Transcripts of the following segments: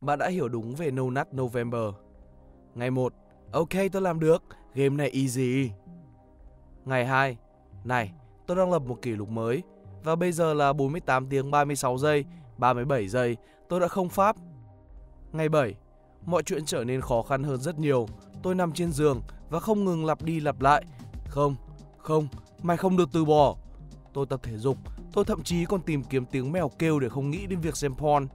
bạn đã hiểu đúng về No Nut November. Ngày 1, ok tôi làm được, game này easy. Ngày 2, này, tôi đang lập một kỷ lục mới và bây giờ là 48 tiếng 36 giây, 37 giây, tôi đã không pháp. Ngày 7, mọi chuyện trở nên khó khăn hơn rất nhiều. Tôi nằm trên giường và không ngừng lặp đi lặp lại. Không, không, mày không được từ bỏ. Tôi tập thể dục, tôi thậm chí còn tìm kiếm tiếng mèo kêu để không nghĩ đến việc xem porn.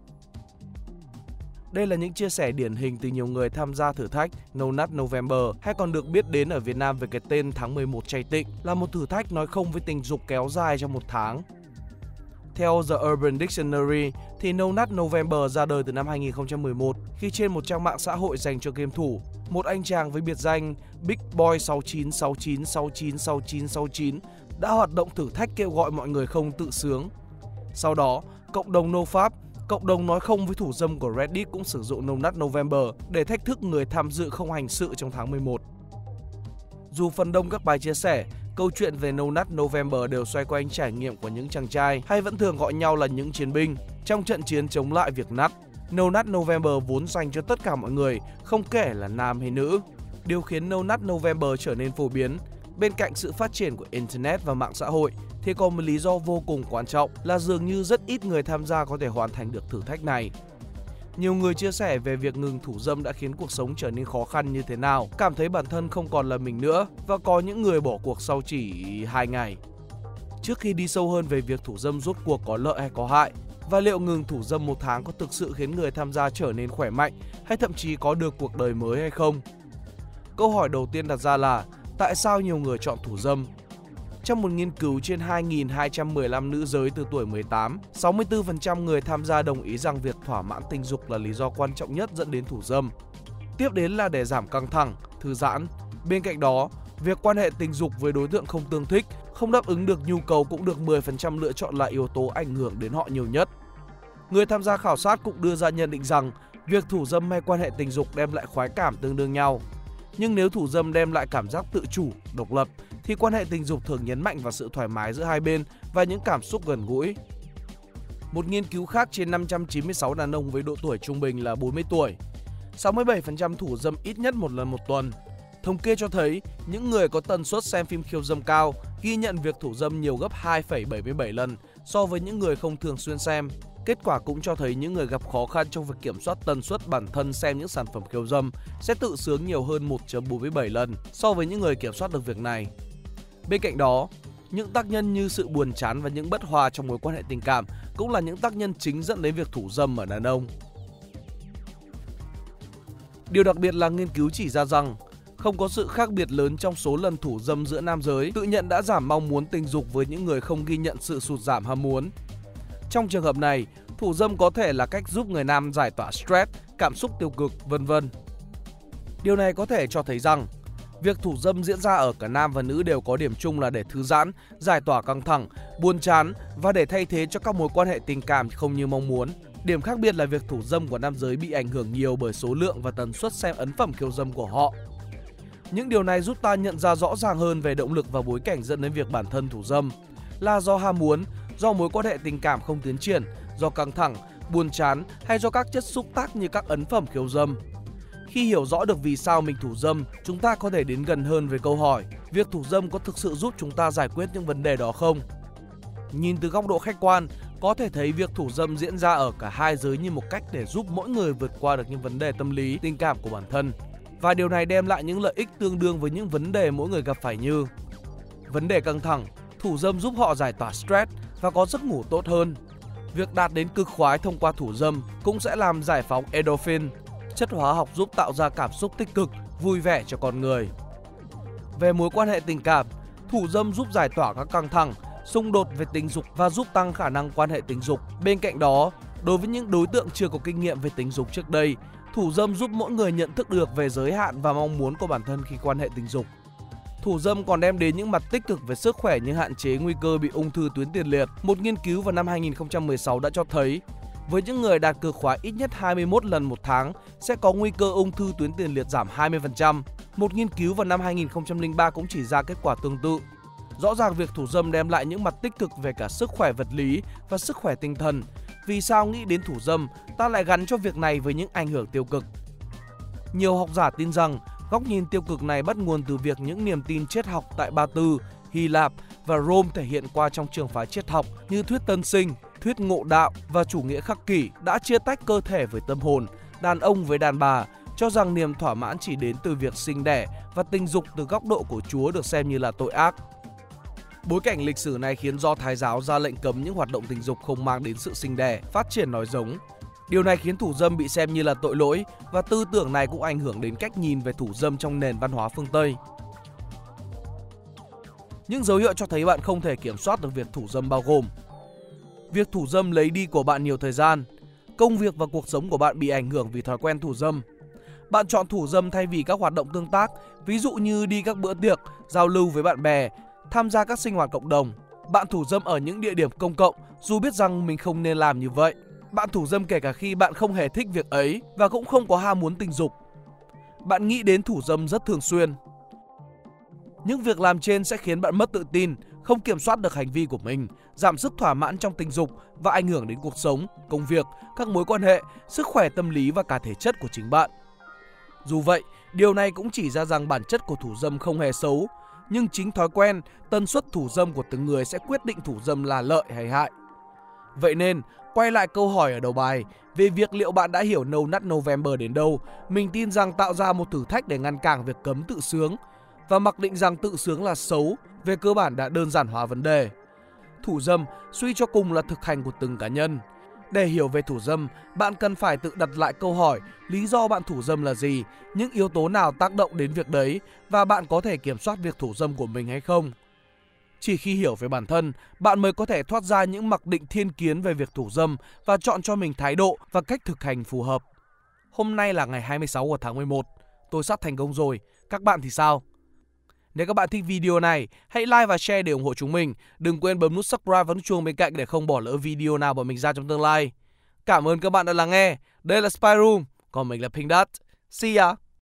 Đây là những chia sẻ điển hình từ nhiều người tham gia thử thách No Nut November hay còn được biết đến ở Việt Nam về cái tên tháng 11 chay tịnh là một thử thách nói không với tình dục kéo dài trong một tháng. Theo The Urban Dictionary thì No Nut November ra đời từ năm 2011 khi trên một trang mạng xã hội dành cho game thủ, một anh chàng với biệt danh Big Boy 6969696969 đã hoạt động thử thách kêu gọi mọi người không tự sướng. Sau đó, cộng đồng NoFap Cộng đồng nói không với thủ dâm của Reddit cũng sử dụng No Nut November để thách thức người tham dự không hành sự trong tháng 11. Dù phần đông các bài chia sẻ, câu chuyện về No Nut November đều xoay quanh trải nghiệm của những chàng trai hay vẫn thường gọi nhau là những chiến binh trong trận chiến chống lại việc nắt. No Nut November vốn dành cho tất cả mọi người, không kể là nam hay nữ. Điều khiến No Nut November trở nên phổ biến bên cạnh sự phát triển của Internet và mạng xã hội thì còn một lý do vô cùng quan trọng là dường như rất ít người tham gia có thể hoàn thành được thử thách này. Nhiều người chia sẻ về việc ngừng thủ dâm đã khiến cuộc sống trở nên khó khăn như thế nào, cảm thấy bản thân không còn là mình nữa và có những người bỏ cuộc sau chỉ 2 ngày. Trước khi đi sâu hơn về việc thủ dâm rốt cuộc có lợi hay có hại, và liệu ngừng thủ dâm một tháng có thực sự khiến người tham gia trở nên khỏe mạnh hay thậm chí có được cuộc đời mới hay không? Câu hỏi đầu tiên đặt ra là tại sao nhiều người chọn thủ dâm trong một nghiên cứu trên 2.215 nữ giới từ tuổi 18, 64% người tham gia đồng ý rằng việc thỏa mãn tình dục là lý do quan trọng nhất dẫn đến thủ dâm. Tiếp đến là để giảm căng thẳng, thư giãn. Bên cạnh đó, việc quan hệ tình dục với đối tượng không tương thích, không đáp ứng được nhu cầu cũng được 10% lựa chọn là yếu tố ảnh hưởng đến họ nhiều nhất. Người tham gia khảo sát cũng đưa ra nhận định rằng việc thủ dâm hay quan hệ tình dục đem lại khoái cảm tương đương nhau. Nhưng nếu thủ dâm đem lại cảm giác tự chủ, độc lập thì quan hệ tình dục thường nhấn mạnh vào sự thoải mái giữa hai bên và những cảm xúc gần gũi. Một nghiên cứu khác trên 596 đàn ông với độ tuổi trung bình là 40 tuổi. 67% thủ dâm ít nhất một lần một tuần. Thống kê cho thấy những người có tần suất xem phim khiêu dâm cao ghi nhận việc thủ dâm nhiều gấp 2,77 lần so với những người không thường xuyên xem. Kết quả cũng cho thấy những người gặp khó khăn trong việc kiểm soát tần suất bản thân xem những sản phẩm khiêu dâm sẽ tự sướng nhiều hơn 1.47 lần so với những người kiểm soát được việc này. Bên cạnh đó, những tác nhân như sự buồn chán và những bất hòa trong mối quan hệ tình cảm cũng là những tác nhân chính dẫn đến việc thủ dâm ở đàn ông. Điều đặc biệt là nghiên cứu chỉ ra rằng không có sự khác biệt lớn trong số lần thủ dâm giữa nam giới tự nhận đã giảm mong muốn tình dục với những người không ghi nhận sự sụt giảm ham muốn. Trong trường hợp này, thủ dâm có thể là cách giúp người nam giải tỏa stress, cảm xúc tiêu cực, vân vân. Điều này có thể cho thấy rằng Việc thủ dâm diễn ra ở cả nam và nữ đều có điểm chung là để thư giãn, giải tỏa căng thẳng, buồn chán và để thay thế cho các mối quan hệ tình cảm không như mong muốn. Điểm khác biệt là việc thủ dâm của nam giới bị ảnh hưởng nhiều bởi số lượng và tần suất xem ấn phẩm khiêu dâm của họ. Những điều này giúp ta nhận ra rõ ràng hơn về động lực và bối cảnh dẫn đến việc bản thân thủ dâm là do ham muốn, do mối quan hệ tình cảm không tiến triển, do căng thẳng, buồn chán hay do các chất xúc tác như các ấn phẩm khiêu dâm. Khi hiểu rõ được vì sao mình thủ dâm, chúng ta có thể đến gần hơn về câu hỏi việc thủ dâm có thực sự giúp chúng ta giải quyết những vấn đề đó không? Nhìn từ góc độ khách quan, có thể thấy việc thủ dâm diễn ra ở cả hai giới như một cách để giúp mỗi người vượt qua được những vấn đề tâm lý, tình cảm của bản thân. Và điều này đem lại những lợi ích tương đương với những vấn đề mỗi người gặp phải như Vấn đề căng thẳng, thủ dâm giúp họ giải tỏa stress và có giấc ngủ tốt hơn. Việc đạt đến cực khoái thông qua thủ dâm cũng sẽ làm giải phóng endorphin, chất hóa học giúp tạo ra cảm xúc tích cực, vui vẻ cho con người. Về mối quan hệ tình cảm, thủ dâm giúp giải tỏa các căng thẳng, xung đột về tình dục và giúp tăng khả năng quan hệ tình dục. Bên cạnh đó, đối với những đối tượng chưa có kinh nghiệm về tình dục trước đây, thủ dâm giúp mỗi người nhận thức được về giới hạn và mong muốn của bản thân khi quan hệ tình dục. Thủ dâm còn đem đến những mặt tích cực về sức khỏe như hạn chế nguy cơ bị ung thư tuyến tiền liệt. Một nghiên cứu vào năm 2016 đã cho thấy với những người đạt cực khoái ít nhất 21 lần một tháng sẽ có nguy cơ ung thư tuyến tiền liệt giảm 20%. Một nghiên cứu vào năm 2003 cũng chỉ ra kết quả tương tự. Rõ ràng việc thủ dâm đem lại những mặt tích cực về cả sức khỏe vật lý và sức khỏe tinh thần. Vì sao nghĩ đến thủ dâm, ta lại gắn cho việc này với những ảnh hưởng tiêu cực? Nhiều học giả tin rằng góc nhìn tiêu cực này bắt nguồn từ việc những niềm tin triết học tại Ba Tư, Hy Lạp và Rome thể hiện qua trong trường phái triết học như thuyết tân sinh, thuyết ngộ đạo và chủ nghĩa khắc kỷ đã chia tách cơ thể với tâm hồn, đàn ông với đàn bà, cho rằng niềm thỏa mãn chỉ đến từ việc sinh đẻ và tình dục từ góc độ của Chúa được xem như là tội ác. Bối cảnh lịch sử này khiến do Thái giáo ra lệnh cấm những hoạt động tình dục không mang đến sự sinh đẻ, phát triển nói giống. Điều này khiến thủ dâm bị xem như là tội lỗi và tư tưởng này cũng ảnh hưởng đến cách nhìn về thủ dâm trong nền văn hóa phương Tây. Những dấu hiệu cho thấy bạn không thể kiểm soát được việc thủ dâm bao gồm Việc thủ dâm lấy đi của bạn nhiều thời gian, công việc và cuộc sống của bạn bị ảnh hưởng vì thói quen thủ dâm. Bạn chọn thủ dâm thay vì các hoạt động tương tác, ví dụ như đi các bữa tiệc, giao lưu với bạn bè, tham gia các sinh hoạt cộng đồng. Bạn thủ dâm ở những địa điểm công cộng dù biết rằng mình không nên làm như vậy. Bạn thủ dâm kể cả khi bạn không hề thích việc ấy và cũng không có ham muốn tình dục. Bạn nghĩ đến thủ dâm rất thường xuyên. Những việc làm trên sẽ khiến bạn mất tự tin, không kiểm soát được hành vi của mình, giảm sức thỏa mãn trong tình dục và ảnh hưởng đến cuộc sống, công việc, các mối quan hệ, sức khỏe tâm lý và cả thể chất của chính bạn. Dù vậy, điều này cũng chỉ ra rằng bản chất của thủ dâm không hề xấu, nhưng chính thói quen, tần suất thủ dâm của từng người sẽ quyết định thủ dâm là lợi hay hại. Vậy nên, quay lại câu hỏi ở đầu bài về việc liệu bạn đã hiểu No Nut November đến đâu, mình tin rằng tạo ra một thử thách để ngăn cản việc cấm tự sướng và mặc định rằng tự sướng là xấu về cơ bản đã đơn giản hóa vấn đề. Thủ dâm suy cho cùng là thực hành của từng cá nhân. Để hiểu về thủ dâm, bạn cần phải tự đặt lại câu hỏi lý do bạn thủ dâm là gì, những yếu tố nào tác động đến việc đấy và bạn có thể kiểm soát việc thủ dâm của mình hay không. Chỉ khi hiểu về bản thân, bạn mới có thể thoát ra những mặc định thiên kiến về việc thủ dâm và chọn cho mình thái độ và cách thực hành phù hợp. Hôm nay là ngày 26 của tháng 11. Tôi sắp thành công rồi. Các bạn thì sao? Nếu các bạn thích video này, hãy like và share để ủng hộ chúng mình. Đừng quên bấm nút subscribe và nút chuông bên cạnh để không bỏ lỡ video nào bọn mình ra trong tương lai. Cảm ơn các bạn đã lắng nghe. Đây là Spyroom, còn mình là Pink Dot. See ya!